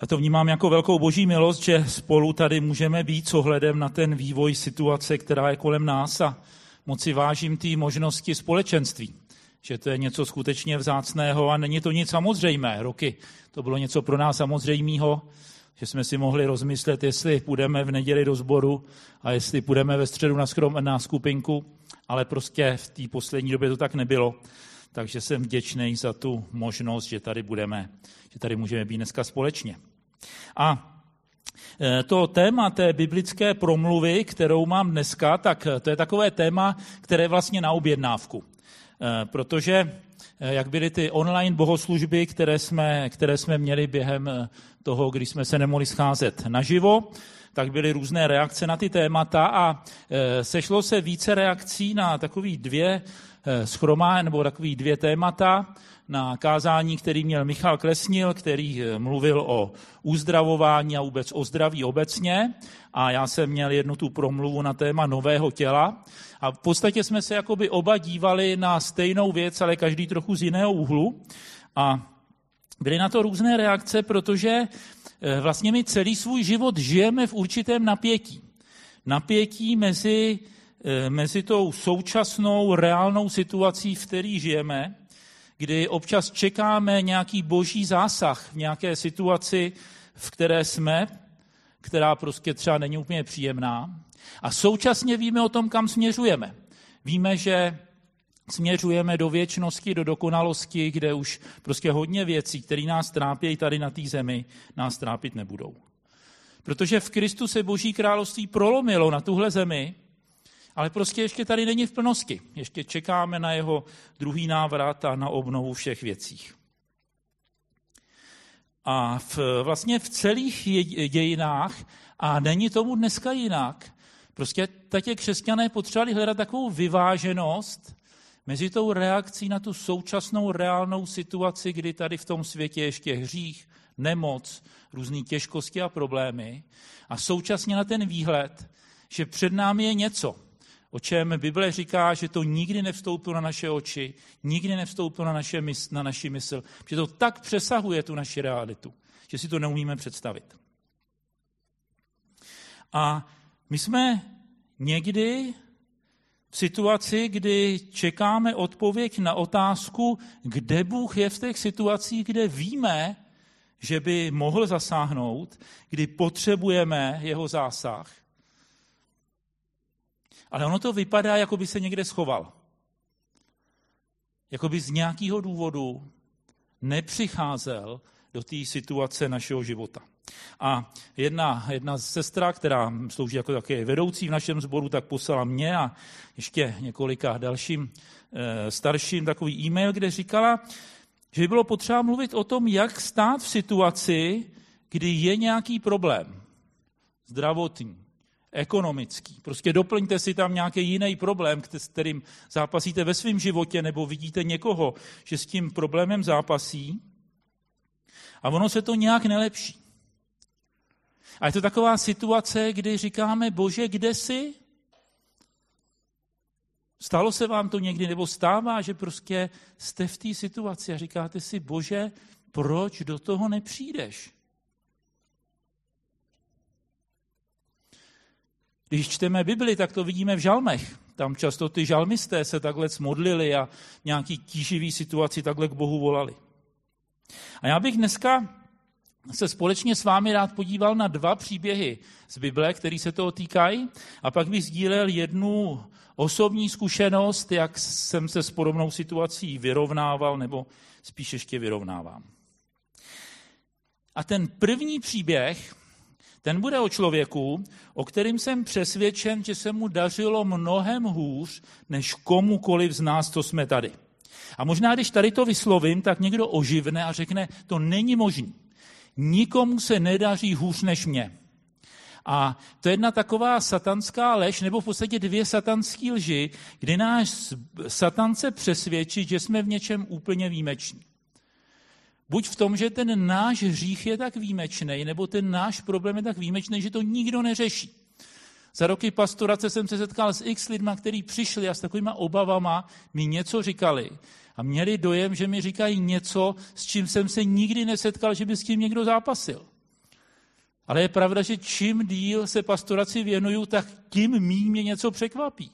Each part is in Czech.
A to vnímám jako velkou boží milost, že spolu tady můžeme být s ohledem na ten vývoj situace, která je kolem nás a moci vážím té možnosti společenství. Že to je něco skutečně vzácného a není to nic samozřejmé. Roky to bylo něco pro nás samozřejmého, že jsme si mohli rozmyslet, jestli půjdeme v neděli do sboru a jestli půjdeme ve středu na, skrom, na skupinku, ale prostě v té poslední době to tak nebylo. Takže jsem vděčný za tu možnost, že tady budeme, že tady můžeme být dneska společně. A e, to téma té biblické promluvy, kterou mám dneska, tak to je takové téma, které je vlastně na objednávku. E, protože e, jak byly ty online bohoslužby, které jsme, které jsme měli během toho, když jsme se nemohli scházet naživo, tak byly různé reakce na ty témata a sešlo se více reakcí na takový dvě schromá, nebo takový dvě témata na kázání, který měl Michal Klesnil, který eh, mluvil o uzdravování a vůbec o zdraví obecně. A já jsem měl jednu tu promluvu na téma nového těla. A v podstatě jsme se jakoby oba dívali na stejnou věc, ale každý trochu z jiného úhlu. A byly na to různé reakce, protože eh, vlastně my celý svůj život žijeme v určitém napětí. Napětí mezi, eh, mezi tou současnou reálnou situací, v které žijeme, kdy občas čekáme nějaký boží zásah v nějaké situaci, v které jsme, která prostě třeba není úplně příjemná. A současně víme o tom, kam směřujeme. Víme, že směřujeme do věčnosti, do dokonalosti, kde už prostě hodně věcí, které nás trápí tady na té zemi, nás trápit nebudou. Protože v Kristu se Boží království prolomilo na tuhle zemi ale prostě ještě tady není v plnosti. Ještě čekáme na jeho druhý návrat a na obnovu všech věcích. A v, vlastně v celých dějinách, a není tomu dneska jinak, prostě tatě křesťané potřebovali hledat takovou vyváženost mezi tou reakcí na tu současnou reálnou situaci, kdy tady v tom světě ještě hřích, nemoc, různé těžkosti a problémy, a současně na ten výhled, že před námi je něco, o čem Bible říká, že to nikdy nevstoupilo na naše oči, nikdy nevstoupilo na, naše mysl, na naši mysl, že to tak přesahuje tu naši realitu, že si to neumíme představit. A my jsme někdy v situaci, kdy čekáme odpověď na otázku, kde Bůh je v těch situacích, kde víme, že by mohl zasáhnout, kdy potřebujeme jeho zásah – ale ono to vypadá, jako by se někde schoval. Jako by z nějakého důvodu nepřicházel do té situace našeho života. A jedna, jedna sestra, která slouží jako také vedoucí v našem sboru, tak poslala mě a ještě několika dalším e, starším takový e-mail, kde říkala, že by bylo potřeba mluvit o tom, jak stát v situaci, kdy je nějaký problém zdravotní, ekonomický. Prostě doplňte si tam nějaký jiný problém, s kterým zápasíte ve svém životě, nebo vidíte někoho, že s tím problémem zápasí a ono se to nějak nelepší. A je to taková situace, kdy říkáme, bože, kde jsi? Stalo se vám to někdy, nebo stává, že prostě jste v té situaci a říkáte si, bože, proč do toho nepřijdeš? Když čteme Bibli, tak to vidíme v žalmech. Tam často ty žalmisté se takhle modlili a nějaký tíživý situaci takhle k Bohu volali. A já bych dneska se společně s vámi rád podíval na dva příběhy z Bible, které se toho týkají, a pak bych sdílel jednu osobní zkušenost, jak jsem se s podobnou situací vyrovnával, nebo spíš ještě vyrovnávám. A ten první příběh ten bude o člověku, o kterým jsem přesvědčen, že se mu dařilo mnohem hůř, než komukoliv z nás, co jsme tady. A možná, když tady to vyslovím, tak někdo oživne a řekne, to není možný. Nikomu se nedaří hůř než mě. A to je jedna taková satanská lež, nebo v podstatě dvě satanské lži, kdy náš satance přesvědčí, že jsme v něčem úplně výjimeční. Buď v tom, že ten náš hřích je tak výjimečný, nebo ten náš problém je tak výjimečný, že to nikdo neřeší. Za roky pastorace jsem se setkal s x lidma, kteří přišli a s takovýma obavama mi něco říkali. A měli dojem, že mi říkají něco, s čím jsem se nikdy nesetkal, že by s tím někdo zápasil. Ale je pravda, že čím díl se pastoraci věnuju, tak tím méně mě něco překvapí.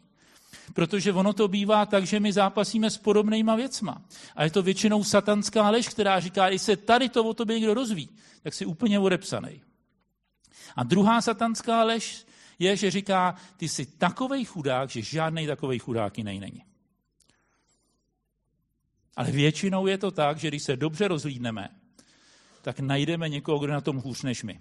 Protože ono to bývá tak, že my zápasíme s podobnýma věcma. A je to většinou satanská lež, která říká, když se tady to o tobě někdo rozví, tak si úplně odepsaný. A druhá satanská lež je, že říká, ty jsi takovej chudák, že žádný takovej chudák jiný není. Ale většinou je to tak, že když se dobře rozlídneme, tak najdeme někoho, kdo na tom hůř než my.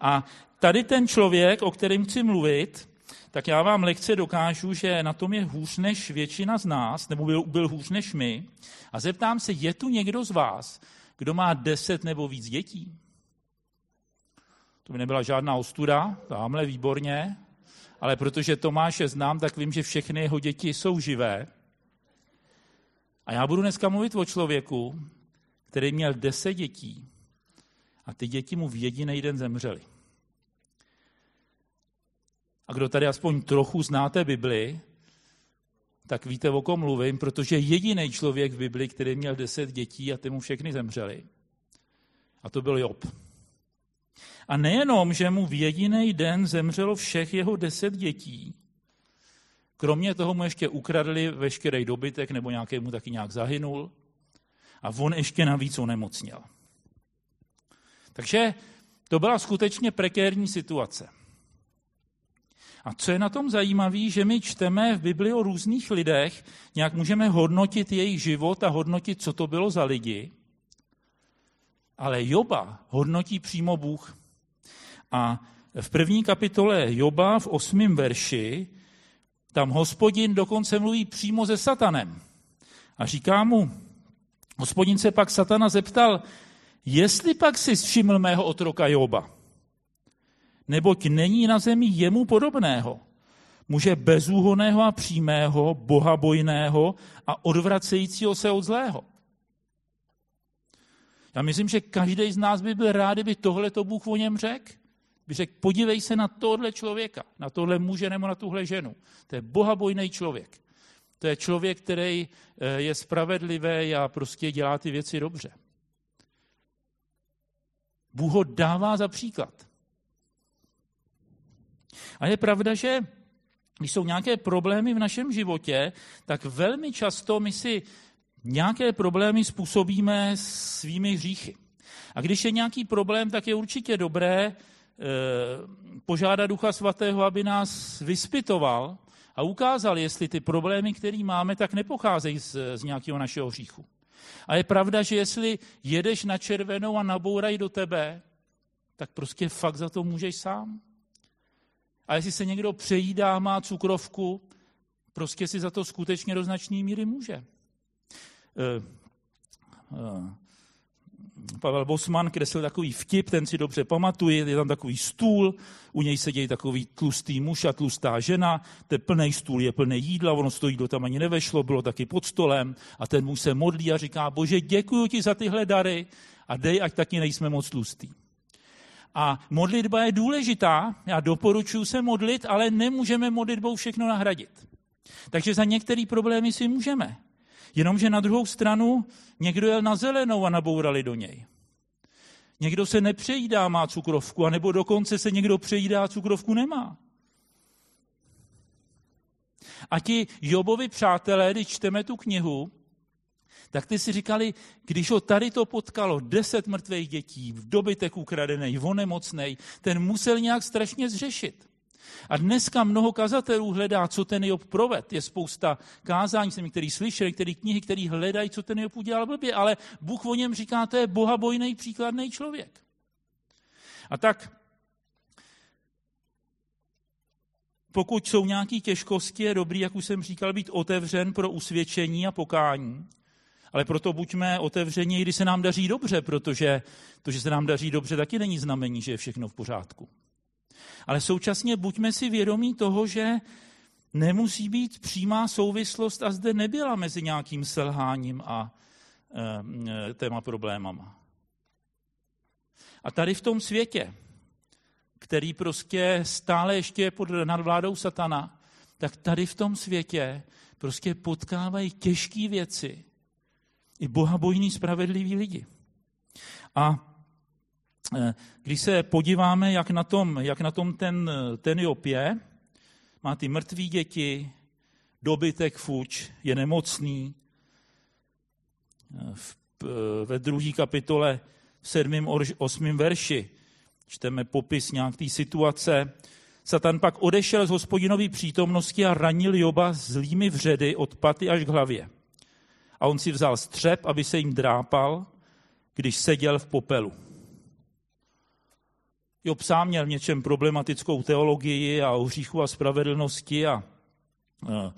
A tady ten člověk, o kterém chci mluvit, tak já vám lekce dokážu, že na tom je hůř než většina z nás, nebo byl, byl hůř než my. A zeptám se, je tu někdo z vás, kdo má deset nebo víc dětí? To by nebyla žádná ostuda, tamhle výborně, ale protože Tomáše znám, tak vím, že všechny jeho děti jsou živé. A já budu dneska mluvit o člověku, který měl deset dětí a ty děti mu v jediný den zemřely. A kdo tady aspoň trochu znáte Bibli, tak víte, o kom mluvím, protože jediný člověk v Bibli, který měl deset dětí a ty mu všechny zemřeli. A to byl Job. A nejenom, že mu v jediný den zemřelo všech jeho deset dětí, kromě toho mu ještě ukradli veškerý dobytek nebo nějakému taky nějak zahynul a on ještě navíc onemocněl. Takže to byla skutečně prekérní situace. A co je na tom zajímavé, že my čteme v Bibli o různých lidech, nějak můžeme hodnotit jejich život a hodnotit, co to bylo za lidi, ale Joba hodnotí přímo Bůh. A v první kapitole Joba v osmém verši tam hospodin dokonce mluví přímo se satanem. A říká mu, hospodin se pak satana zeptal, jestli pak si všiml mého otroka Joba, neboť není na zemi jemu podobného, muže bezúhoného a přímého, bohabojného a odvracejícího se od zlého. Já myslím, že každý z nás by byl rád, kdyby tohle to Bůh o něm řekl. By řekl, podívej se na tohle člověka, na tohle muže nebo na tuhle ženu. To je bohabojný člověk. To je člověk, který eh, je spravedlivý a prostě dělá ty věci dobře. Bůh ho dává za příklad. A je pravda, že když jsou nějaké problémy v našem životě, tak velmi často my si nějaké problémy způsobíme svými hříchy. A když je nějaký problém, tak je určitě dobré e, požádat Ducha Svatého, aby nás vyspitoval a ukázal, jestli ty problémy, které máme, tak nepocházejí z, z nějakého našeho hříchu. A je pravda, že jestli jedeš na červenou a nabourají do tebe, tak prostě fakt za to můžeš sám. A jestli se někdo přejídá, má cukrovku, prostě si za to skutečně do značné míry může. Uh, uh, Pavel Bosman kreslil takový vtip, ten si dobře pamatuje, je tam takový stůl, u něj sedějí takový tlustý muž a tlustá žena, ten plný stůl je plný jídla, ono stojí, do tam ani nevešlo, bylo taky pod stolem a ten muž se modlí a říká, bože, děkuji ti za tyhle dary a dej, ať taky nejsme moc tlustý. A modlitba je důležitá, já doporučuji se modlit, ale nemůžeme modlitbou všechno nahradit. Takže za některé problémy si můžeme. Jenomže na druhou stranu někdo jel na zelenou a nabourali do něj. Někdo se nepřejídá, má cukrovku, anebo dokonce se někdo přejídá a cukrovku nemá. A ti Jobovi přátelé, když čteme tu knihu, tak ty si říkali, když ho tady to potkalo, deset mrtvých dětí, v dobytek ukradený, onemocnej, ten musel nějak strašně zřešit. A dneska mnoho kazatelů hledá, co ten Job proved. Je spousta kázání, jsem který slyšeli, který knihy, který hledají, co ten Job udělal blbě, ale Bůh o něm říká, to je bohabojný, příkladný člověk. A tak pokud jsou nějaké těžkosti, je dobrý, jak už jsem říkal, být otevřen pro usvědčení a pokání. Ale proto buďme otevření, když se nám daří dobře, protože to, že se nám daří dobře, taky není znamení, že je všechno v pořádku. Ale současně buďme si vědomí toho, že nemusí být přímá souvislost a zde nebyla mezi nějakým selháním a e, téma problémama. A tady v tom světě, který prostě stále ještě je pod nadvládou satana, tak tady v tom světě prostě potkávají těžké věci, i bohabojní spravedliví lidi. A eh, když se podíváme, jak na tom, jak na tom ten, ten Job je, má ty mrtvé děti, dobytek fuč, je nemocný. V, ve druhé kapitole v sedmém, osmém verši čteme popis nějaké situace. Satan pak odešel z hospodinový přítomnosti a ranil Joba zlými vředy od paty až k hlavě. A on si vzal střep, aby se jim drápal, když seděl v popelu. Job sám měl v něčem problematickou teologii a o hříchu a spravedlnosti a, a, a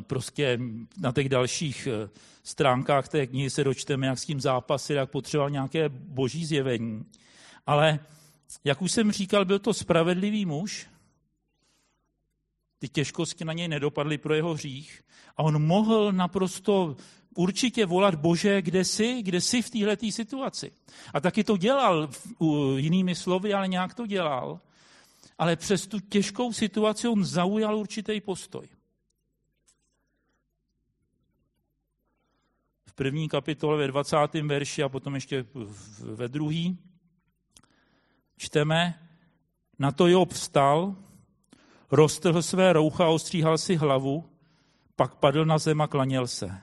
prostě na těch dalších e, stránkách té knihy se dočteme, jak s tím zápasil, jak potřeboval nějaké boží zjevení. Ale, jak už jsem říkal, byl to spravedlivý muž, ty těžkosti na něj nedopadly pro jeho hřích a on mohl naprosto určitě volat Bože, kde jsi, kde jsi v této situaci. A taky to dělal jinými slovy, ale nějak to dělal. Ale přes tu těžkou situaci on zaujal určitý postoj. V první kapitole ve 20. verši a potom ještě ve druhý čteme, na to Job vstal, roztrhl své roucha a ostříhal si hlavu, pak padl na zem a klaněl se.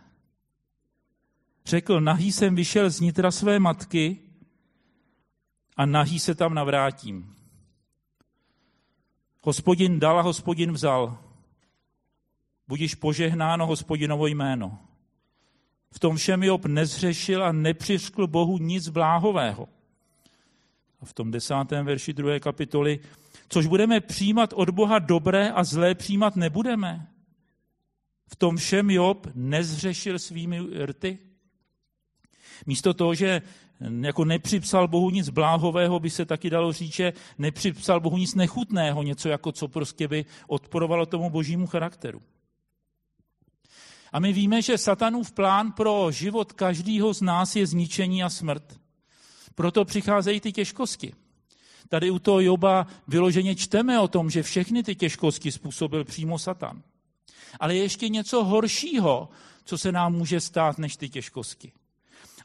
Řekl, nahý jsem vyšel z nitra své matky a nahý se tam navrátím. Hospodin dal a hospodin vzal. Budíš požehnáno hospodinovo jméno. V tom všem Job nezřešil a nepřiškl Bohu nic bláhového. A v tom desátém verši druhé kapitoly, což budeme přijímat od Boha dobré a zlé přijímat nebudeme. V tom všem Job nezřešil svými rty. Místo toho, že jako nepřipsal Bohu nic bláhového, by se taky dalo říct, že nepřipsal Bohu nic nechutného, něco jako co prostě by odporovalo tomu božímu charakteru. A my víme, že satanův plán pro život každého z nás je zničení a smrt. Proto přicházejí ty těžkosti. Tady u toho Joba vyloženě čteme o tom, že všechny ty těžkosti způsobil přímo Satan. Ale je ještě něco horšího, co se nám může stát, než ty těžkosti.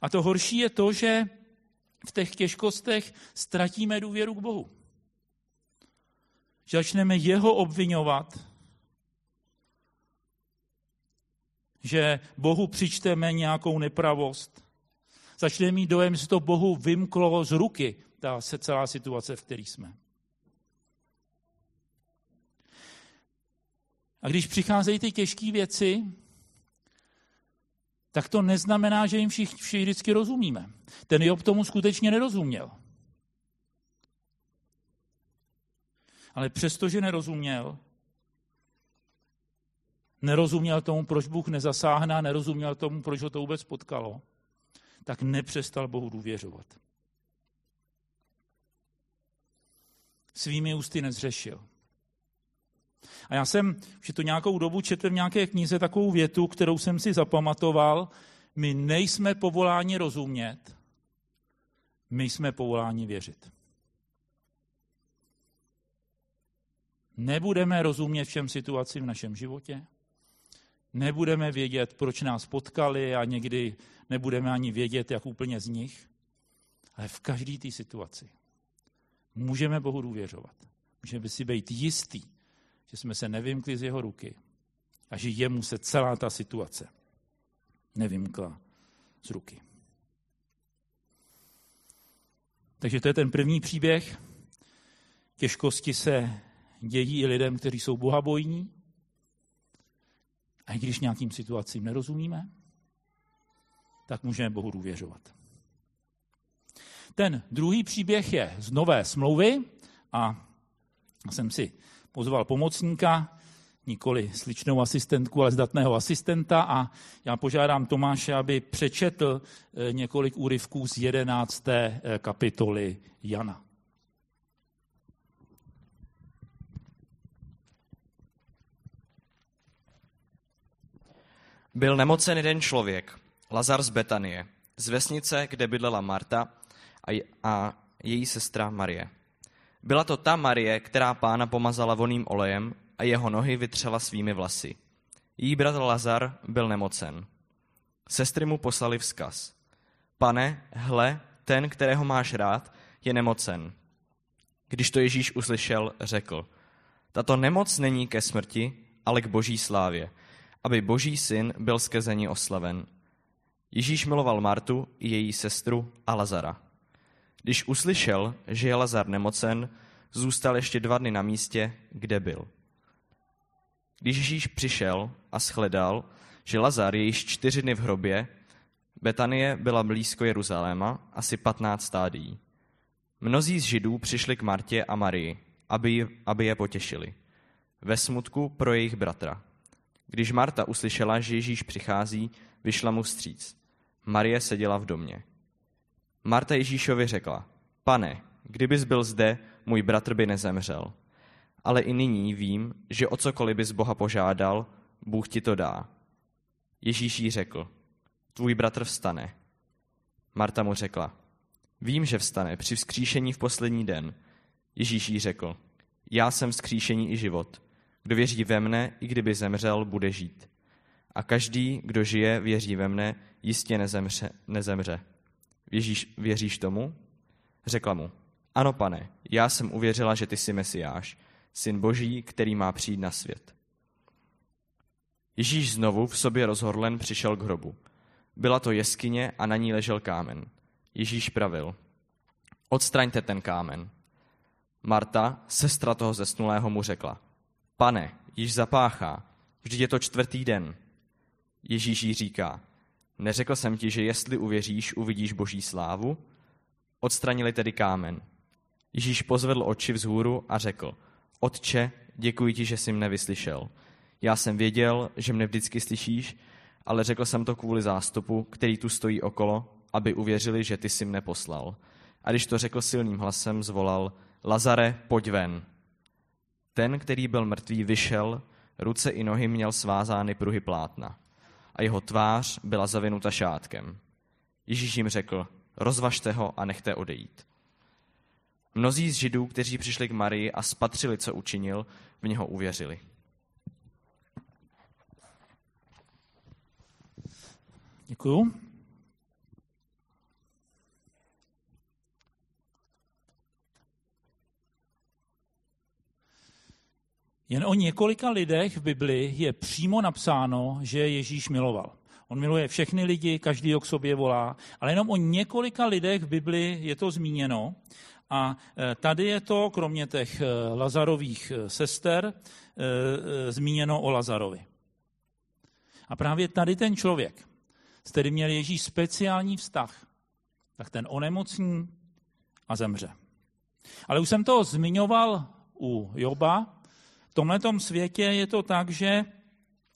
A to horší je to, že v těch těžkostech ztratíme důvěru k Bohu. Že začneme jeho obvinovat, že Bohu přičteme nějakou nepravost. Začneme mít dojem, že to Bohu vymklo z ruky, ta se celá situace, v které jsme. A když přicházejí ty těžké věci, tak to neznamená, že jim všichni, všichni vždycky rozumíme. Ten Job tomu skutečně nerozuměl. Ale přestože nerozuměl, nerozuměl tomu, proč Bůh nezasáhne, nerozuměl tomu, proč ho to vůbec potkalo, tak nepřestal Bohu důvěřovat. Svými ústy nezřešil. A já jsem že to nějakou dobu četl v nějaké knize takovou větu, kterou jsem si zapamatoval. My nejsme povoláni rozumět, my jsme povoláni věřit. Nebudeme rozumět všem situacím v našem životě, nebudeme vědět, proč nás potkali a někdy nebudeme ani vědět, jak úplně z nich, ale v každé té situaci můžeme Bohu důvěřovat. Můžeme si být jistý, že jsme se nevymkli z jeho ruky a že jemu se celá ta situace nevymkla z ruky. Takže to je ten první příběh. Těžkosti se dějí i lidem, kteří jsou bohabojní. A i když nějakým situacím nerozumíme, tak můžeme Bohu důvěřovat. Ten druhý příběh je z nové smlouvy a jsem si pozval pomocníka, nikoli sličnou asistentku, ale zdatného asistenta a já požádám Tomáše, aby přečetl eh, několik úryvků z jedenácté eh, kapitoly Jana. Byl nemocen jeden člověk, Lazar z Betanie, z vesnice, kde bydlela Marta a její sestra Marie. Byla to ta Marie, která pána pomazala voným olejem a jeho nohy vytřela svými vlasy. Jí bratr Lazar byl nemocen. Sestry mu poslali vzkaz. Pane, hle, ten, kterého máš rád, je nemocen. Když to Ježíš uslyšel, řekl, tato nemoc není ke smrti, ale k boží slávě, aby boží syn byl skrze ní oslaven. Ježíš miloval Martu její sestru a Lazara. Když uslyšel, že je Lazar nemocen, zůstal ještě dva dny na místě, kde byl. Když Ježíš přišel a shledal, že Lazar je již čtyři dny v hrobě, Betanie byla blízko Jeruzaléma, asi 15 stádií. Mnozí z Židů přišli k Martě a Marii, aby, aby je potěšili. Ve smutku pro jejich bratra. Když Marta uslyšela, že Ježíš přichází, vyšla mu vstříc. Marie seděla v domě. Marta Ježíšovi řekla, pane, kdybys byl zde, můj bratr by nezemřel. Ale i nyní vím, že o cokoliv bys Boha požádal, Bůh ti to dá. Ježíš jí řekl, tvůj bratr vstane. Marta mu řekla, vím, že vstane při vzkříšení v poslední den. Ježíš jí řekl, já jsem vzkříšení i život. Kdo věří ve mne, i kdyby zemřel, bude žít. A každý, kdo žije, věří ve mne, jistě nezemře. nezemře. Věříš, věříš tomu? Řekla mu, ano pane, já jsem uvěřila, že ty jsi Mesiáš, syn boží, který má přijít na svět. Ježíš znovu v sobě rozhorlen přišel k hrobu. Byla to jeskyně a na ní ležel kámen. Ježíš pravil, odstraňte ten kámen. Marta, sestra toho zesnulého, mu řekla, pane, již zapáchá, vždyť je to čtvrtý den. Ježíš jí říká, neřekl jsem ti, že jestli uvěříš, uvidíš boží slávu? Odstranili tedy kámen. Ježíš pozvedl oči vzhůru a řekl, Otče, děkuji ti, že jsi mne vyslyšel. Já jsem věděl, že mne vždycky slyšíš, ale řekl jsem to kvůli zástupu, který tu stojí okolo, aby uvěřili, že ty jsi mne poslal. A když to řekl silným hlasem, zvolal, Lazare, pojď ven. Ten, který byl mrtvý, vyšel, ruce i nohy měl svázány pruhy plátna a jeho tvář byla zavinuta šátkem. Ježíš jim řekl, rozvažte ho a nechte odejít. Mnozí z židů, kteří přišli k Marii a spatřili, co učinil, v něho uvěřili. Děkuju. Jen o několika lidech v Bibli je přímo napsáno, že Ježíš miloval. On miluje všechny lidi, každý ho k sobě volá, ale jenom o několika lidech v Bibli je to zmíněno. A e, tady je to, kromě těch e, Lazarových e, sester, zmíněno o Lazarovi. A právě tady ten člověk, s kterým měl Ježíš speciální vztah, tak ten onemocní a zemře. Ale už jsem to zmiňoval u Joba. V tomhle světě je to tak, že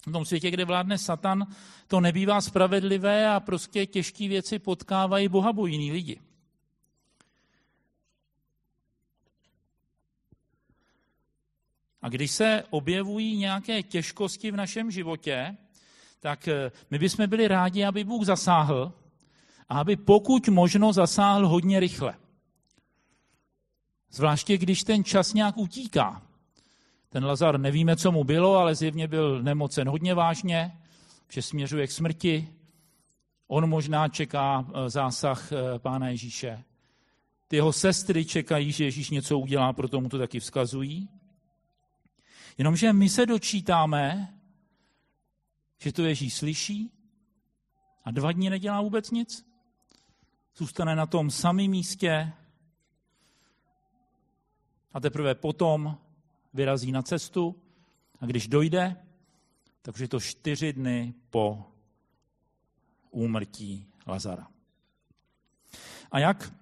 v tom světě, kde vládne Satan, to nebývá spravedlivé a prostě těžké věci potkávají bohabojní lidi. A když se objevují nějaké těžkosti v našem životě, tak eh, my bychom byli rádi, aby Bůh zasáhl a aby pokud možno zasáhl hodně rychle. Zvláště když ten čas nějak utíká. Ten Lazar nevíme, co mu bylo, ale zjevně byl nemocen hodně vážně, že směřuje k smrti. On možná čeká eh, zásah eh, Pána Ježíše. Ty jeho sestry čekají, že Ježíš něco udělá, proto mu to taky vzkazují. Jenomže my se dočítáme, že to Ježíš slyší a dva dny nedělá vůbec nic. Zůstane na tom samém místě a teprve potom vyrazí na cestu a když dojde, takže je to čtyři dny po úmrtí Lazara. A jak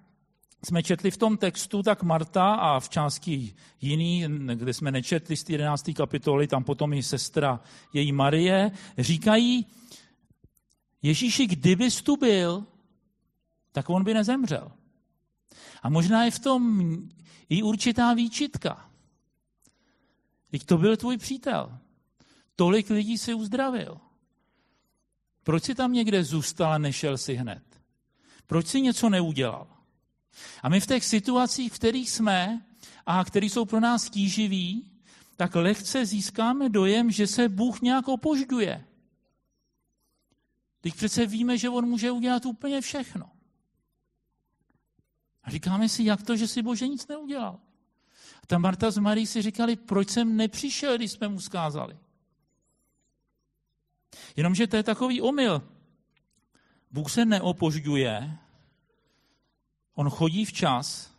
jsme četli v tom textu, tak Marta a v části jiný, kde jsme nečetli z 11. kapitoly, tam potom i sestra její Marie, říkají, Ježíši, kdybys tu byl, tak on by nezemřel. A možná je v tom i určitá výčitka. Teď to byl tvůj přítel. Tolik lidí si uzdravil. Proč si tam někde zůstal a nešel si hned? Proč si něco neudělal? A my v těch situacích, v kterých jsme a které jsou pro nás tíživý, tak lehce získáme dojem, že se Bůh nějak opožduje. Teď přece víme, že on může udělat úplně všechno. A říkáme si, jak to, že si Bože nic neudělal. Ta Marta s Marí si říkali, proč jsem nepřišel, když jsme mu zkázali. Jenomže to je takový omyl. Bůh se neopožďuje, on chodí včas,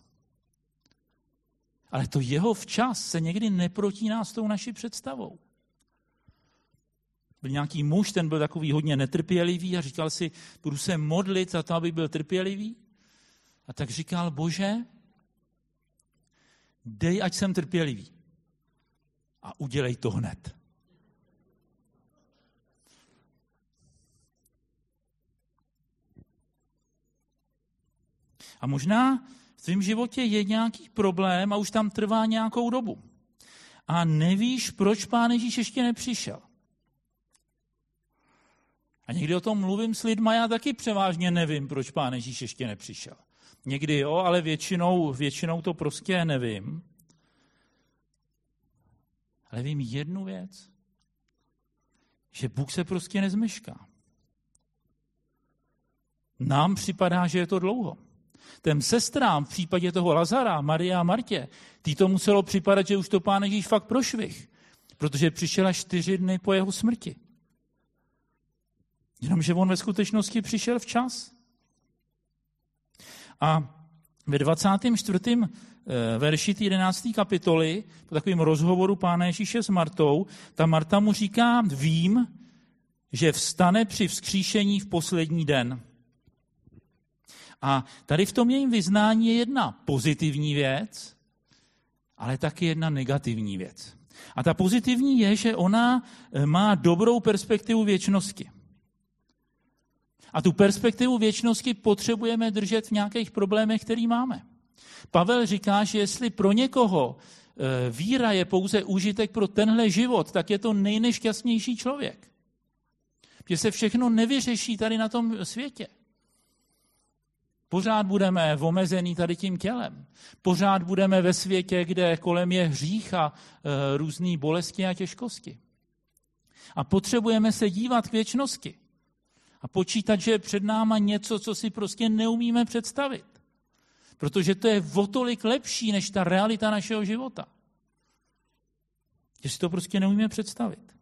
ale to jeho včas se někdy neprotíná s tou naší představou. Byl nějaký muž, ten byl takový hodně netrpělivý a říkal si, budu se modlit za to, aby byl trpělivý. A tak říkal, bože, dej, ať jsem trpělivý. A udělej to hned. A možná v tvém životě je nějaký problém a už tam trvá nějakou dobu. A nevíš, proč Pán Ježíš ještě nepřišel. A někdy o tom mluvím s lidma, já taky převážně nevím, proč Pán Ježíš ještě nepřišel. Někdy jo, ale většinou, většinou to prostě nevím. Ale vím jednu věc, že Bůh se prostě nezmešká. Nám připadá, že je to dlouho. Těm sestrám v případě toho Lazara, Maria a Martě, tý to muselo připadat, že už to pán Ježíš fakt prošvih, protože přišel až čtyři dny po jeho smrti. Jenomže on ve skutečnosti přišel včas. A ve 24. Eh, verši 11. kapitoly, po takovém rozhovoru pána Ježíše s Martou, ta Marta mu říká, vím, že vstane při vzkříšení v poslední den. A tady v tom jejím vyznání je jedna pozitivní věc, ale taky jedna negativní věc. A ta pozitivní je, že ona eh, má dobrou perspektivu věčnosti. A tu perspektivu věčnosti potřebujeme držet v nějakých problémech, který máme. Pavel říká, že jestli pro někoho eh, víra je pouze užitek pro tenhle život, tak je to nejnešťastnější člověk. Že se všechno nevyřeší tady na tom světě. Pořád budeme omezený tady tím tělem. Pořád budeme ve světě, kde kolem je hřích a e, různé bolesti a těžkosti. A potřebujeme se dívat k věčnosti. A počítat, že je před náma něco, co si prostě neumíme představit. Protože to je o tolik lepší, než ta realita našeho života. Že si to prostě neumíme představit.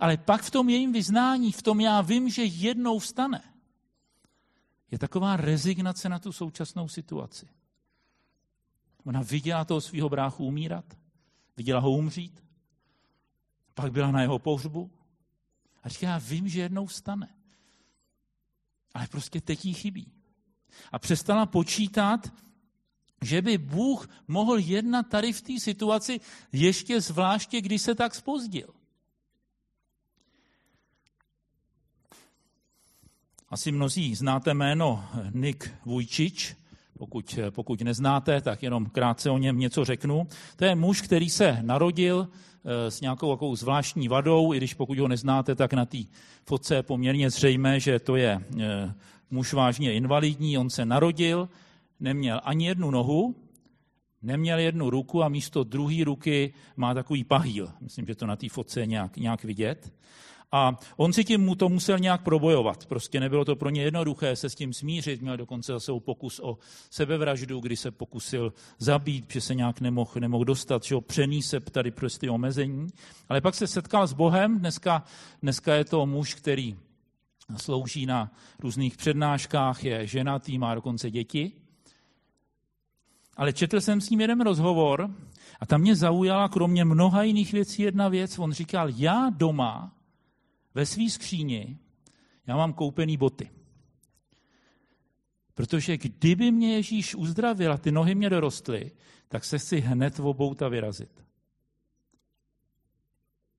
Ale pak v tom jejím vyznání, v tom já vím, že jednou vstane je taková rezignace na tu současnou situaci. Ona viděla toho svého bráchu umírat, viděla ho umřít, pak byla na jeho pohřbu a říká, já vím, že jednou stane. Ale prostě teď jí chybí. A přestala počítat, že by Bůh mohl jednat tady v té situaci ještě zvláště, když se tak spozdil. Asi mnozí znáte jméno Nik Vujčič. Pokud, pokud neznáte, tak jenom krátce o něm něco řeknu. To je muž, který se narodil eh, s nějakou takovou zvláštní vadou, i když pokud ho neznáte, tak na té fotce je poměrně zřejmé, že to je eh, muž vážně invalidní. On se narodil, neměl ani jednu nohu, neměl jednu ruku a místo druhé ruky má takový pahýl. Myslím, že to na té fotce je nějak, nějak vidět. A on si tím mu to musel nějak probojovat. Prostě nebylo to pro ně jednoduché se s tím smířit. Měl dokonce zase pokus o sebevraždu, kdy se pokusil zabít, že se nějak nemohl, nemohl dostat, že ho přeníse tady prostě omezení. Ale pak se setkal s Bohem. Dneska, dneska je to muž, který slouží na různých přednáškách, je ženatý, má dokonce děti. Ale četl jsem s ním jeden rozhovor a tam mě zaujala kromě mnoha jiných věcí jedna věc. On říkal, já doma ve své skříni já mám koupený boty. Protože kdyby mě Ježíš uzdravil a ty nohy mě dorostly, tak se si hned obouta vyrazit.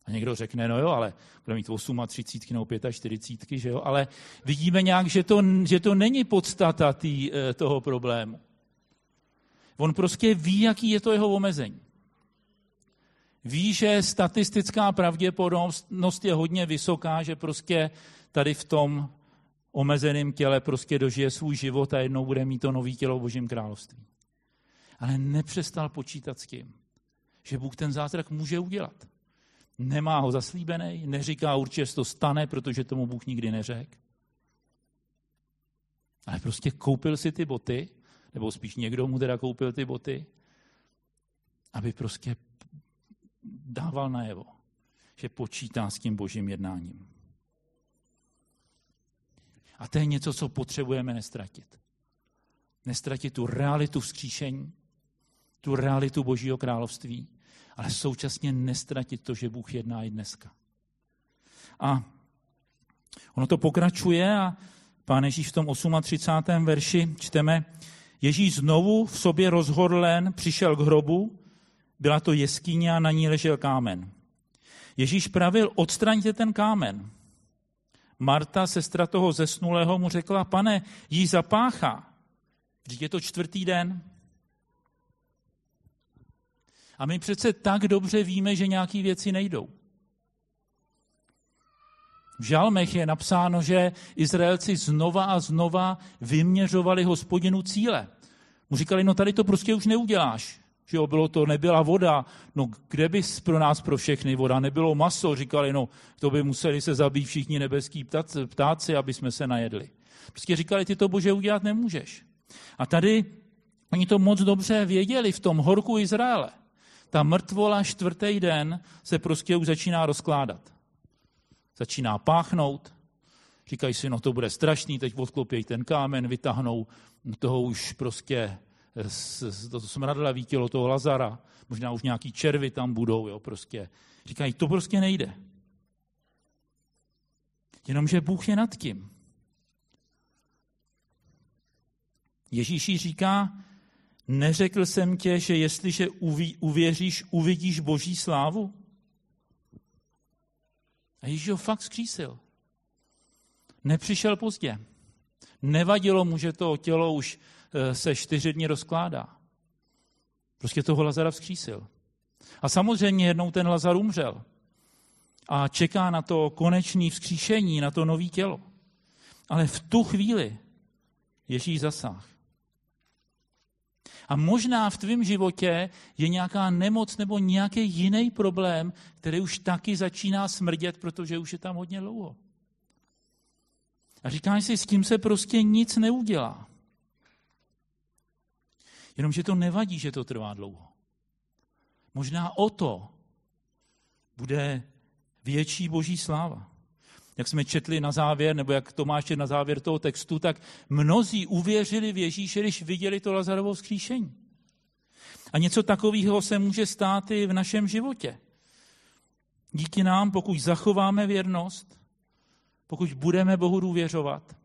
A někdo řekne, no jo, ale bude mít 8 a 30 nebo 45, že jo? Ale vidíme nějak, že to, že to není podstata tý, eh, toho problému. On prostě ví, jaký je to jeho omezení ví, že statistická pravděpodobnost je hodně vysoká, že prostě tady v tom omezeném těle prostě dožije svůj život a jednou bude mít to nový tělo v Božím království. Ale nepřestal počítat s tím, že Bůh ten zázrak může udělat. Nemá ho zaslíbený, neříká určitě, že to stane, protože tomu Bůh nikdy neřekl. Ale prostě koupil si ty boty nebo spíš někdo mu teda koupil ty boty, aby prostě dával najevo, že počítá s tím božím jednáním. A to je něco, co potřebujeme nestratit. Nestratit tu realitu vzkříšení, tu realitu Božího království, ale současně nestratit to, že Bůh jedná i dneska. A ono to pokračuje a pán Ježíš v tom 38. verši čteme, Ježíš znovu v sobě rozhodlen přišel k hrobu, byla to jeskyně a na ní ležel kámen. Ježíš pravil, odstraňte ten kámen. Marta, sestra toho zesnulého, mu řekla, pane, jí zapáchá. Vždyť je to čtvrtý den. A my přece tak dobře víme, že nějaké věci nejdou. V žalmech je napsáno, že Izraelci znova a znova vyměřovali hospodinu cíle. Mu říkali, no tady to prostě už neuděláš. Že jo, bylo to, nebyla voda, no kde bys pro nás, pro všechny voda, nebylo maso, říkali, no to by museli se zabít všichni nebeský ptáci, ptáci, aby jsme se najedli. Prostě říkali, ty to bože udělat nemůžeš. A tady oni to moc dobře věděli v tom horku Izraele. Ta mrtvola čtvrtý den se prostě už začíná rozkládat. Začíná páchnout, říkají si, no to bude strašný, teď odklopějí ten kámen, vytáhnou toho už prostě to smradlavý tělo toho Lazara, možná už nějaký červy tam budou, jo, prostě. Říkají, to prostě nejde. Jenomže Bůh je nad tím. Ježíš říká, neřekl jsem tě, že jestliže uvěříš, uvidíš boží slávu? A Ježíš ho fakt zkřísil. Nepřišel pozdě. Nevadilo mu, že to tělo už se čtyři dny rozkládá. Prostě toho Lazara vzkřísil. A samozřejmě jednou ten Lazar umřel. A čeká na to konečné vzkříšení, na to nové tělo. Ale v tu chvíli Ježíš zasáh. A možná v tvém životě je nějaká nemoc nebo nějaký jiný problém, který už taky začíná smrdět, protože už je tam hodně dlouho. A říkáš si, s tím se prostě nic neudělá. Jenomže to nevadí, že to trvá dlouho. Možná o to bude větší boží sláva. Jak jsme četli na závěr, nebo jak Tomáš na závěr toho textu, tak mnozí uvěřili v Ježíše, když viděli to Lazarovo vzkříšení. A něco takového se může stát i v našem životě. Díky nám, pokud zachováme věrnost, pokud budeme Bohu důvěřovat,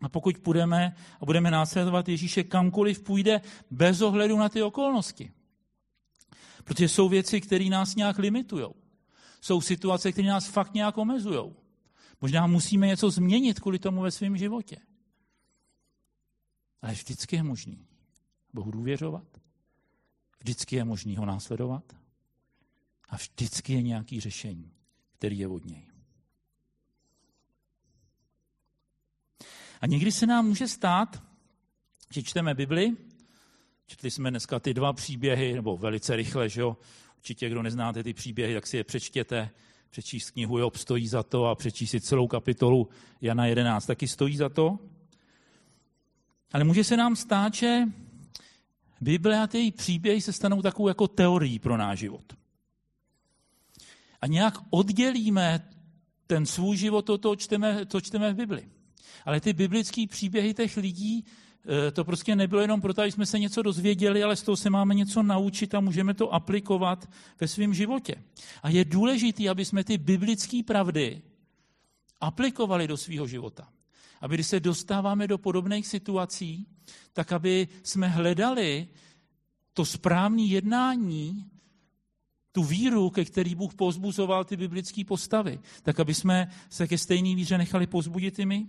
a pokud půjdeme a budeme následovat Ježíše kamkoliv půjde, bez ohledu na ty okolnosti. Protože jsou věci, které nás nějak limitují. Jsou situace, které nás fakt nějak omezují. Možná musíme něco změnit kvůli tomu ve svém životě. Ale vždycky je možný Bohu důvěřovat. Vždycky je možný ho následovat. A vždycky je nějaký řešení, který je od něj. A někdy se nám může stát, že čteme Bibli, četli jsme dneska ty dva příběhy, nebo velice rychle, že jo? Určitě, kdo neznáte ty příběhy, tak si je přečtěte. Přečíst knihu Job stojí za to a přečíst si celou kapitolu Jana 11 taky stojí za to. Ale může se nám stát, že Bible a ty příběhy se stanou takovou jako teorií pro náš život. A nějak oddělíme ten svůj život, to, to, čteme, to čteme v Bibli. Ale ty biblické příběhy těch lidí, eh, to prostě nebylo jenom proto, aby jsme se něco dozvěděli, ale z toho se máme něco naučit a můžeme to aplikovat ve svém životě. A je důležité, aby jsme ty biblické pravdy aplikovali do svého života. Aby když se dostáváme do podobných situací, tak aby jsme hledali to správné jednání, tu víru, ke který Bůh pozbuzoval ty biblické postavy, tak aby jsme se ke stejné víře nechali pozbudit i my.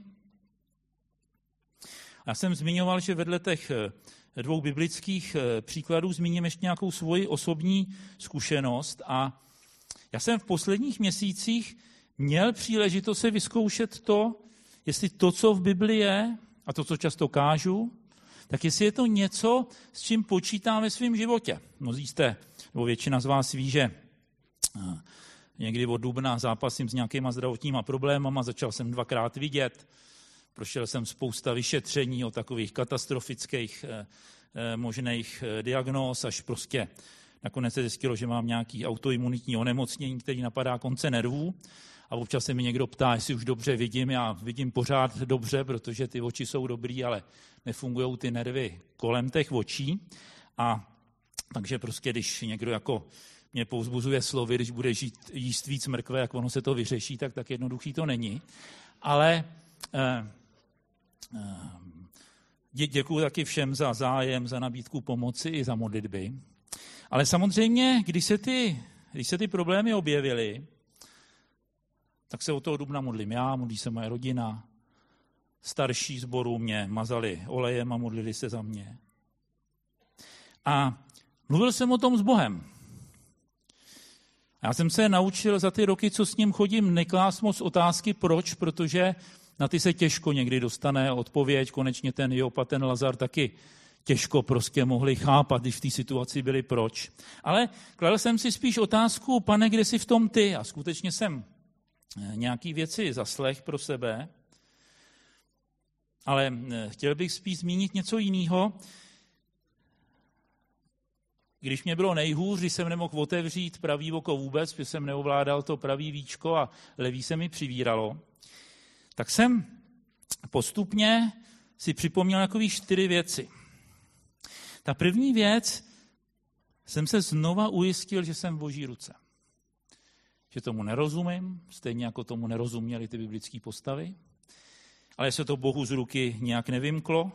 Já jsem zmiňoval, že vedle těch eh, dvou biblických eh, příkladů zmíním ještě nějakou svoji osobní zkušenost a já jsem v posledních měsících měl příležitost se vyzkoušet to, jestli to, co v Bibli je, a to, co často kážu, tak jestli je to něco, s čím počítám ve svém životě. Mnozí jste, nebo většina z vás ví, že eh, někdy od dubna zápasím s nějakýma zdravotníma problémama, začal jsem dvakrát vidět, prošel jsem spousta vyšetření o takových katastrofických eh, eh, možných eh, diagnóz, až prostě nakonec se zjistilo, že mám nějaký autoimunitní onemocnění, který napadá konce nervů. A občas se mi někdo ptá, jestli už dobře vidím. Já vidím pořád dobře, protože ty oči jsou dobrý, ale nefungují ty nervy kolem těch očí. A takže prostě, když někdo jako mě pouzbuzuje slovy, když bude žít, jíst víc mrkve, jak ono se to vyřeší, tak tak jednoduchý to není. Ale eh, děkuji taky všem za zájem, za nabídku pomoci i za modlitby. Ale samozřejmě, když se ty, když se ty problémy objevily, tak se o toho dubna modlím já, modlí se moje rodina, starší zboru mě mazali olejem a modlili se za mě. A mluvil jsem o tom s Bohem. Já jsem se naučil za ty roky, co s ním chodím, neklás moc otázky, proč, protože na ty se těžko někdy dostane odpověď. Konečně ten Job a ten Lazar taky těžko prostě mohli chápat, když v té situaci byli proč. Ale kladl jsem si spíš otázku, pane, kde jsi v tom ty? A skutečně jsem eh, nějaký věci zaslech pro sebe, ale eh, chtěl bych spíš zmínit něco jiného. Když mě bylo nejhůř, když jsem nemohl otevřít pravý oko vůbec, protože jsem neovládal to pravý víčko a levý se mi přivíralo, tak jsem postupně si připomněl takové čtyři věci. Ta první věc, jsem se znova ujistil, že jsem v boží ruce. Že tomu nerozumím, stejně jako tomu nerozuměli ty biblické postavy, ale se to Bohu z ruky nějak nevymklo,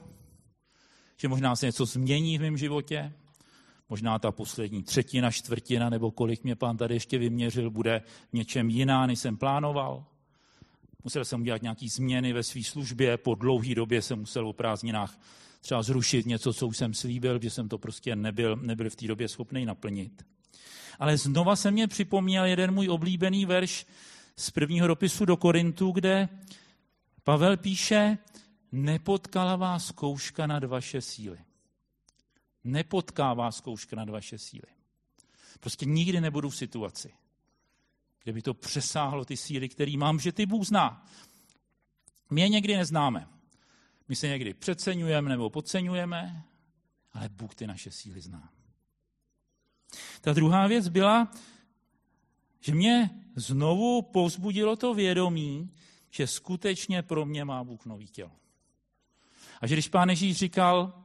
že možná se něco změní v mém životě, možná ta poslední třetina, čtvrtina, nebo kolik mě pán tady ještě vyměřil, bude něčem jiná, než jsem plánoval. Musel jsem udělat nějaké změny ve své službě, po dlouhé době jsem musel o prázdninách třeba zrušit něco, co už jsem slíbil, že jsem to prostě nebyl, nebyl v té době schopný naplnit. Ale znova se mě připomněl jeden můj oblíbený verš z prvního dopisu do Korintu, kde Pavel píše, nepotkala vás zkouška nad vaše síly. Nepotká vás zkouška nad vaše síly. Prostě nikdy nebudu v situaci, kde by to přesáhlo ty síly, které mám, že ty Bůh zná. My je někdy neznáme. My se někdy přeceňujeme nebo podceňujeme, ale Bůh ty naše síly zná. Ta druhá věc byla, že mě znovu povzbudilo to vědomí, že skutečně pro mě má Bůh nový tělo. A že když pán Ježíš říkal,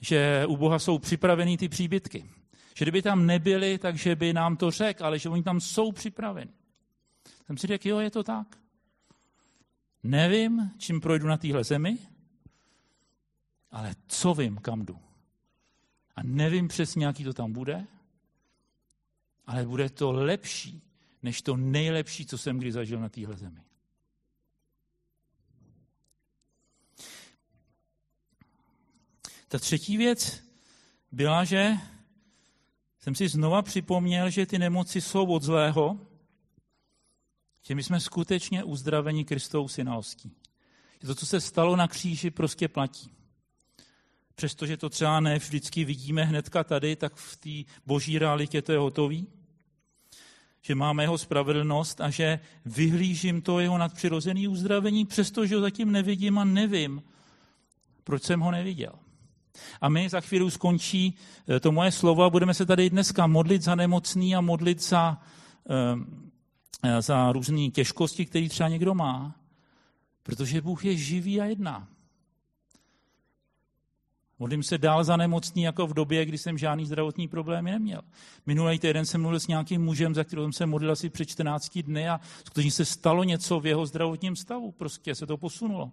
že u Boha jsou připraveny ty příbytky, že kdyby tam nebyly, takže by nám to řekl, ale že oni tam jsou připraveni. Jsem si řekl, jo, je to tak. Nevím, čím projdu na téhle zemi, ale co vím, kam jdu. A nevím přesně, jaký to tam bude, ale bude to lepší, než to nejlepší, co jsem kdy zažil na téhle zemi. Ta třetí věc byla, že jsem si znova připomněl, že ty nemoci jsou od zlého, že my jsme skutečně uzdraveni Kristou synalský. Že to, co se stalo na kříži, prostě platí. Přestože to třeba ne vždycky vidíme hnedka tady, tak v té boží realitě to je hotový. Že máme jeho spravedlnost a že vyhlížím to jeho nadpřirozený uzdravení, přestože ho zatím nevidím a nevím, proč jsem ho neviděl. A my za chvíli skončí eh, to moje slovo a budeme se tady dneska modlit za nemocný a modlit za eh, Eh, za různé těžkosti, které třeba někdo má, protože Bůh je živý a jedná. Modlím se dál za nemocný, jako v době, kdy jsem žádný zdravotní problémy neměl. Minulý týden jsem mluvil s nějakým mužem, za kterým jsem modlil asi před 14 dny a skutečně se stalo něco v jeho zdravotním stavu. Prostě se to posunulo.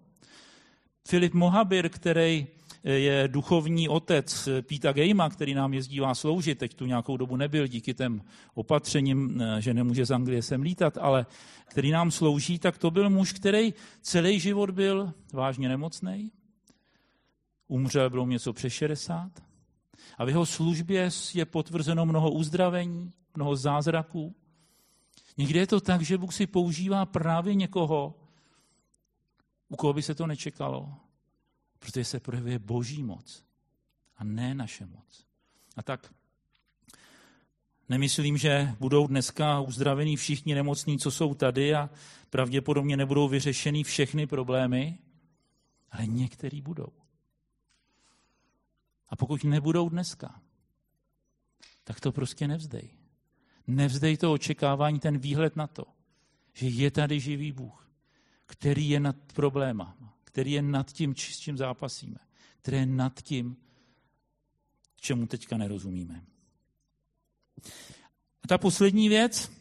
Filip Mohabir, který je duchovní otec Píta Gejma, který nám jezdívá sloužit, teď tu nějakou dobu nebyl díky těm opatřením, eh, že nemůže z Anglie sem lítat, ale který nám slouží, tak to byl muž, který celý život byl vážně nemocný, umřel, bylo něco přes 60 a v jeho službě je potvrzeno mnoho uzdravení, mnoho zázraků. Někdy je to tak, že Bůh si používá právě někoho, u koho by se to nečekalo, protože se projevuje boží moc a ne naše moc. A tak Nemyslím, že budou dneska uzdravení všichni nemocní, co jsou tady a pravděpodobně nebudou vyřešeny všechny problémy, ale některý budou. A pokud nebudou dneska, tak to prostě nevzdej. Nevzdej to očekávání, ten výhled na to, že je tady živý Bůh, který je nad problémem, který je nad tím, s čím zápasíme, který je nad tím, čemu teďka nerozumíme. A ta poslední věc,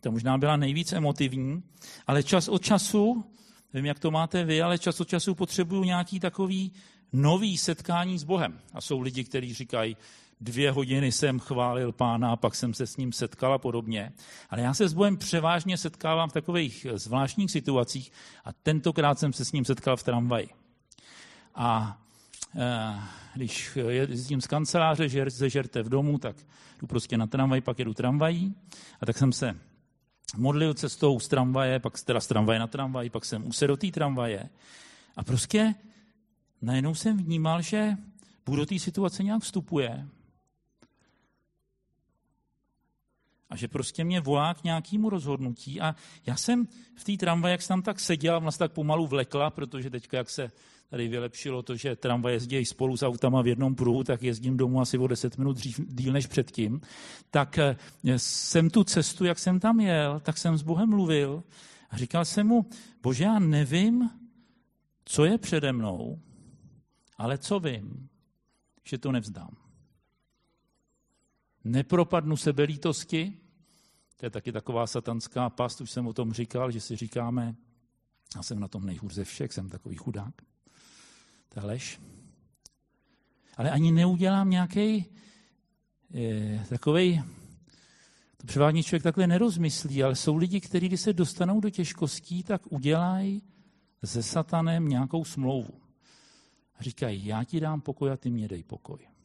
ta možná byla nejvíc emotivní, ale čas od času, nevím, jak to máte vy, ale čas od času potřebuju nějaký takový nový setkání s Bohem. A jsou lidi, kteří říkají, dvě hodiny jsem chválil pána pak jsem se s ním setkal a podobně. Ale já se s Bohem převážně setkávám v takových zvláštních situacích a tentokrát jsem se s ním setkal v tramvaji. A e, když jezdím z kanceláře, že zežerte v domu, tak jdu prostě na tramvaj, pak jedu tramvají. A tak jsem se modlil cestou z tramvaje, pak teda z tramvaje na tramvaj, pak jsem usedl do té tramvaje. A prostě najednou jsem vnímal, že Bůh do té situace nějak vstupuje. A že prostě mě volá k nějakému rozhodnutí. A já jsem v té tramvaji, jak jsem tam tak seděl, vlastně tak pomalu vlekla, protože teďka, jak se tady vylepšilo to, že tramvaj jezdí spolu s autama v jednom pruhu, tak jezdím domů asi o 10 minut dřív, díl než předtím. Tak eh, jsem tu cestu, jak jsem tam jel, tak jsem s Bohem mluvil a říkal jsem mu, bože, já nevím, co je přede mnou, ale co vím, že to nevzdám. Nepropadnu sebe lítosti, to je taky taková satanská past, už jsem o tom říkal, že si říkáme, já jsem na tom nejhůř ze všech, jsem takový chudák. To je lež. Ale ani neudělám nějaký eh, takový, to převážně člověk takhle nerozmyslí, ale jsou lidi, kteří, když se dostanou do těžkostí, tak udělají se satanem nějakou smlouvu. Říkají, já ti dám pokoj a ty mě dej pokoj.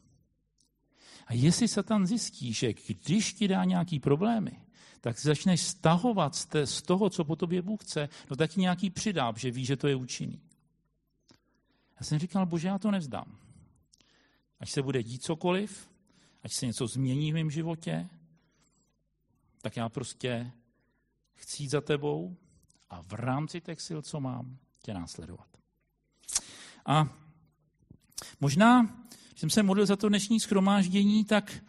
A jestli Satan zjistí, že když ti dá nějaký problémy, tak začneš stahovat z toho, co po tobě Bůh chce, no tak nějaký přidá, že ví, že to je účinný. Já jsem říkal, bože, já to nevzdám. Ať se bude dít cokoliv, ať se něco změní v mém životě, tak já prostě chci jít za tebou a v rámci těch sil, co mám, tě následovat. A možná jsem se modlil za to dnešní schromáždění, tak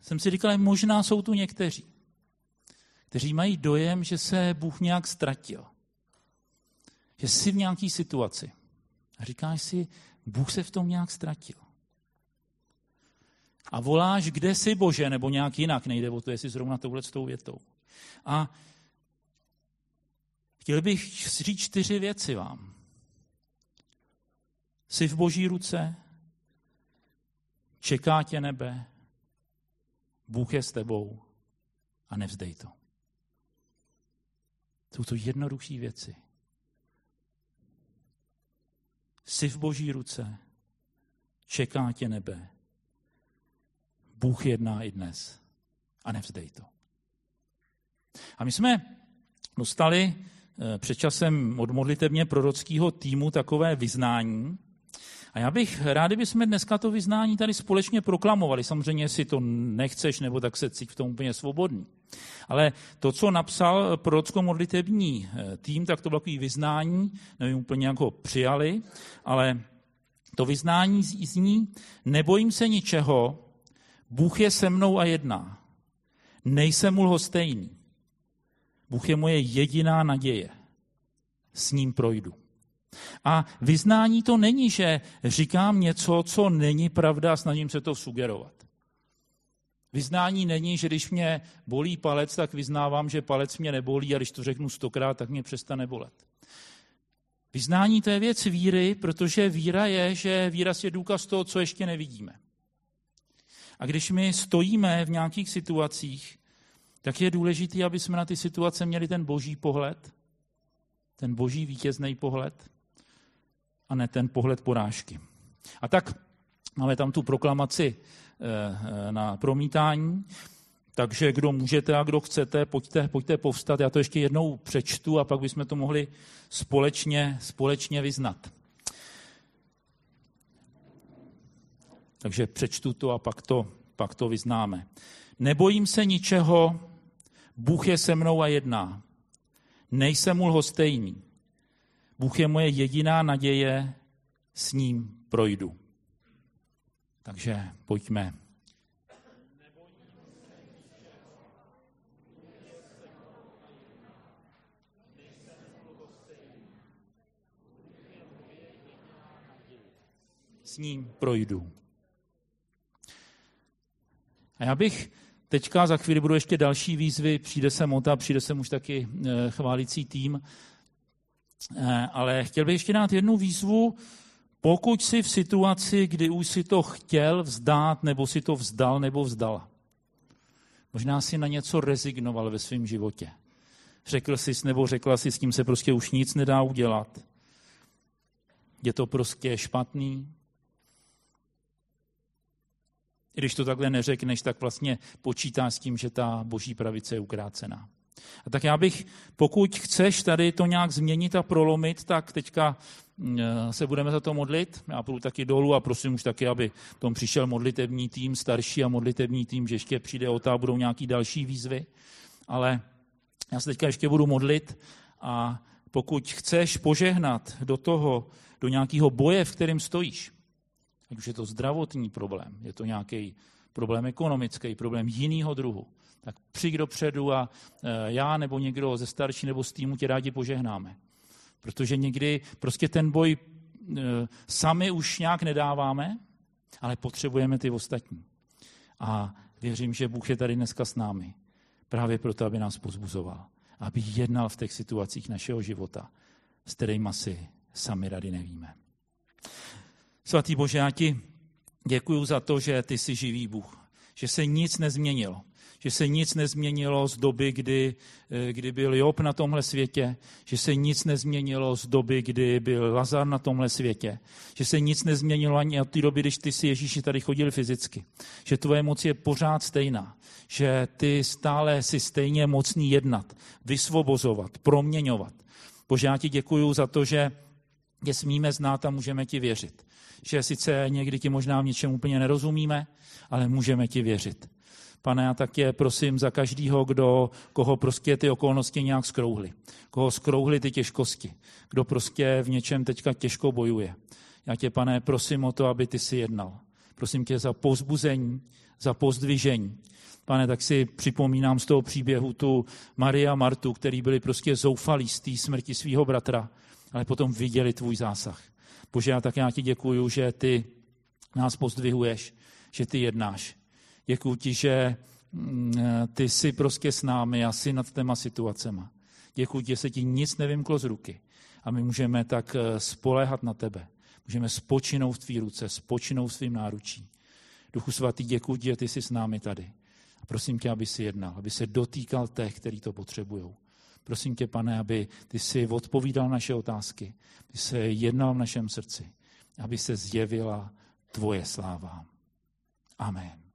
jsem si říkal, možná jsou tu někteří, kteří mají dojem, že se Bůh nějak ztratil. Že jsi v nějaké situaci. A říkáš si, Bůh se v tom nějak ztratil. A voláš, kde jsi Bože, nebo nějak jinak, nejde o to, jestli zrovna touhle s tou větou. A chtěl bych říct čtyři věci vám. Jsi v boží ruce, Čeká tě nebe, Bůh je s tebou a nevzdej to. Jsou to jednoduché věci. Jsi v boží ruce, čeká tě nebe. Bůh jedná i dnes a nevzdej to. A my jsme dostali eh, před časem od modlitebně prorockého týmu takové vyznání, a já bych rád, kdybychom dneska to vyznání tady společně proklamovali. Samozřejmě, jestli to nechceš, nebo tak se cít v tom úplně svobodný. Ale to, co napsal prorocko-modlitební eh, tým, tak to bylo takový vyznání, nevím úplně, jak ho přijali, ale to vyznání zní, nebojím se ničeho, Bůh je se mnou a jedná. Nejsem mu lhostejný. Bůh je moje jediná naděje. S ním projdu. A vyznání to není, že říkám něco, co není pravda a snažím se to sugerovat. Vyznání není, že když mě bolí palec, tak vyznávám, že palec mě nebolí a když to řeknu stokrát, tak mě přestane bolet. Vyznání to je věc víry, protože víra je, že výraz je důkaz toho, co ještě nevidíme. A když my stojíme v nějakých situacích, tak je důležité, aby jsme na ty situace měli ten boží pohled, ten boží vítězný pohled, a ne ten pohled porážky. A tak máme tam tu proklamaci eh, eh, na promítání, takže kdo můžete a kdo chcete, pojďte, pojďte povstat. Já to ještě jednou přečtu a pak bychom to mohli společně, společně vyznat. Takže přečtu to a pak to, pak to vyznáme. Nebojím se ničeho, Bůh je se mnou a jedná. Nejsem mu lhostejný. Bůh je moje jediná naděje, s ním projdu. Takže pojďme s ním projdu. A já bych teďka, za chvíli budou ještě další výzvy, přijde sem Mota, přijde sem už taky eh, chválící tým, ale chtěl bych ještě dát jednu výzvu, pokud si v situaci, kdy už si to chtěl vzdát, nebo si to vzdal, nebo vzdala. Možná si na něco rezignoval ve svém životě. Řekl jsi nebo řekla si, s tím se prostě už nic nedá udělat. Je to prostě špatný, i když to takhle neřekneš, tak vlastně počítá s tím, že ta boží pravice je ukrácená. A tak já bych, pokud chceš tady to nějak změnit a prolomit, tak teďka mm, se budeme za to modlit. Já půjdu taky dolů a prosím už taky, aby tom přišel modlitební tým, starší a modlitební tým, že ještě přijde o to budou nějaký další výzvy. Ale já se teďka ještě budu modlit a pokud chceš požehnat do toho, do nějakého boje, v kterém stojíš, ať už je to zdravotní problém, je to nějaký problém ekonomický, problém jiného druhu, tak přijď dopředu a e, já nebo někdo ze starší nebo z týmu tě rádi požehnáme. Protože někdy prostě ten boj e, sami už nějak nedáváme, ale potřebujeme ty ostatní. A věřím, že Bůh je tady dneska s námi. Právě proto, aby nás pozbuzoval. Aby jednal v těch situacích našeho života, s kterými si sami rady nevíme. Svatý Bože, já ti děkuji za to, že ty jsi živý Bůh, že se nic nezměnilo, že se nic nezměnilo z doby, kdy, eh, kdy byl Job na tomhle světě, že se nic nezměnilo z doby, kdy byl Lazar na tomhle světě, že se nic nezměnilo ani od té doby, když ty si Ježíši tady chodil fyzicky, že tvoje moc je pořád stejná, že ty stále si stejně mocný jednat, vysvobozovat, proměňovat. Bože, já ti děkuji za to, že tě smíme znát a můžeme ti věřit že sice někdy ti možná v něčem úplně nerozumíme, ale můžeme ti věřit. Pane, já také prosím za každého, kdo, koho prostě ty okolnosti nějak skrouhly. Koho skrouhly ty těžkosti. Kdo prostě v něčem teďka těžko bojuje. Já tě, pane, prosím o to, aby ty si jednal. Prosím tě za pozbuzení, za pozdvižení. Pane, tak si připomínám z toho příběhu tu Maria a Martu, který byli prostě zoufalí z té smrti svého bratra, ale potom viděli tvůj zásah. Bože, já tak já ti děkuju, že ty nás pozdvihuješ, že ty jednáš. Děkuji ti, že mm, ty jsi prostě s námi a jsi nad těma situacema. Děkuji ti, že se ti nic nevymklo z ruky. A my můžeme tak eh, spoléhat na tebe. Můžeme spočinout v tvý ruce, spočinout v tvým náručí. Duchu svatý, děkuji ti, že ty jsi s námi tady. A prosím tě, aby si jednal, aby se dotýkal těch, kteří to potřebují. Prosím tě, pane, aby ty si odpovídal naše otázky, aby se jednal v našem srdci, aby se zjevila tvoje sláva. Amen.